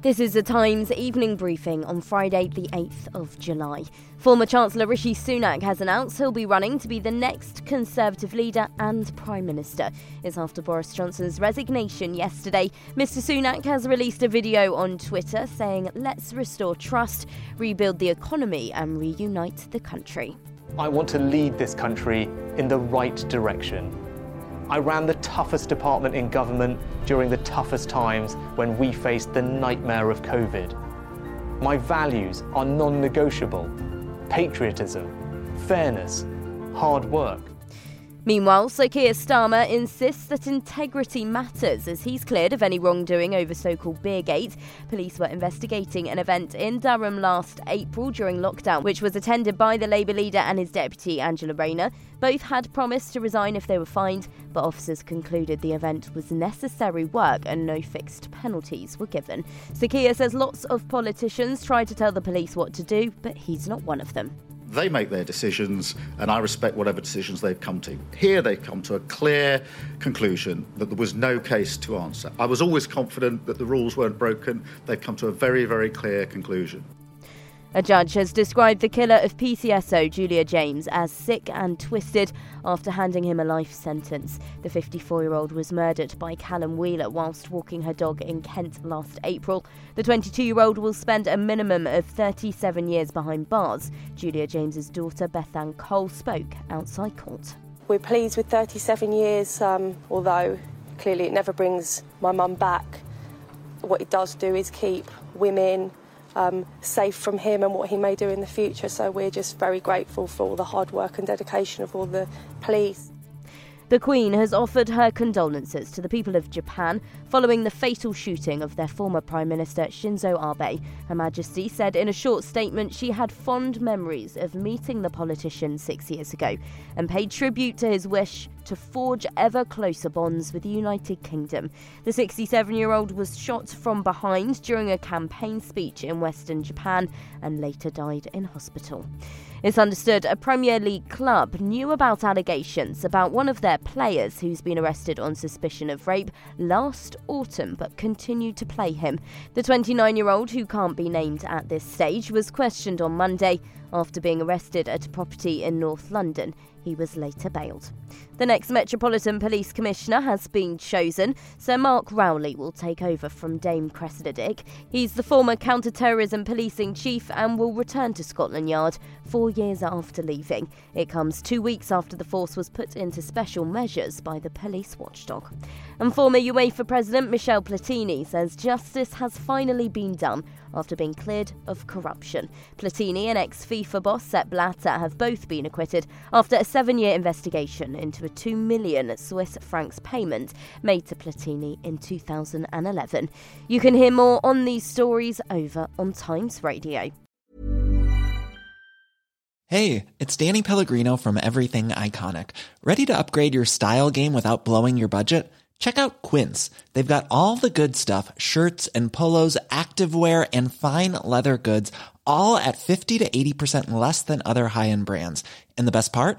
This is the Times evening briefing on Friday, the 8th of July. Former Chancellor Rishi Sunak has announced he'll be running to be the next Conservative leader and Prime Minister. It's after Boris Johnson's resignation yesterday. Mr. Sunak has released a video on Twitter saying, Let's restore trust, rebuild the economy, and reunite the country. I want to lead this country in the right direction. I ran the toughest department in government during the toughest times when we faced the nightmare of COVID. My values are non negotiable patriotism, fairness, hard work. Meanwhile, Sir Keir Starmer insists that integrity matters as he's cleared of any wrongdoing over so called Beergate. Police were investigating an event in Durham last April during lockdown, which was attended by the Labour leader and his deputy, Angela Rayner. Both had promised to resign if they were fined, but officers concluded the event was necessary work and no fixed penalties were given. Keir says lots of politicians try to tell the police what to do, but he's not one of them. They make their decisions, and I respect whatever decisions they've come to. Here, they've come to a clear conclusion that there was no case to answer. I was always confident that the rules weren't broken. They've come to a very, very clear conclusion. A judge has described the killer of PCSO, Julia James, as sick and twisted after handing him a life sentence. The 54 year old was murdered by Callum Wheeler whilst walking her dog in Kent last April. The 22 year old will spend a minimum of 37 years behind bars. Julia James's daughter, Bethann Cole, spoke outside court. We're pleased with 37 years, um, although clearly it never brings my mum back. What it does do is keep women um, safe from him and what he may do in the future. So we're just very grateful for all the hard work and dedication of all the police. The Queen has offered her condolences to the people of Japan following the fatal shooting of their former Prime Minister Shinzo Abe. Her Majesty said in a short statement she had fond memories of meeting the politician six years ago and paid tribute to his wish to forge ever closer bonds with the United Kingdom. The 67 year old was shot from behind during a campaign speech in Western Japan and later died in hospital. It's understood a Premier League club knew about allegations about one of their players who's been arrested on suspicion of rape last autumn but continued to play him. The 29 year old, who can't be named at this stage, was questioned on Monday after being arrested at a property in North London. He was later bailed. The next Metropolitan Police Commissioner has been chosen. Sir Mark Rowley will take over from Dame Cressida Dick. He's the former counter terrorism policing chief and will return to Scotland Yard four years after leaving. It comes two weeks after the force was put into special measures by the police watchdog. And former UEFA President Michel Platini says justice has finally been done after being cleared of corruption. Platini and ex FIFA boss Sepp Blatter have both been acquitted after a seven year investigation into a 2 million Swiss francs payment made to Platini in 2011. You can hear more on these stories over on Times Radio. Hey, it's Danny Pellegrino from Everything Iconic. Ready to upgrade your style game without blowing your budget? Check out Quince. They've got all the good stuff shirts and polos, activewear, and fine leather goods, all at 50 to 80% less than other high end brands. And the best part?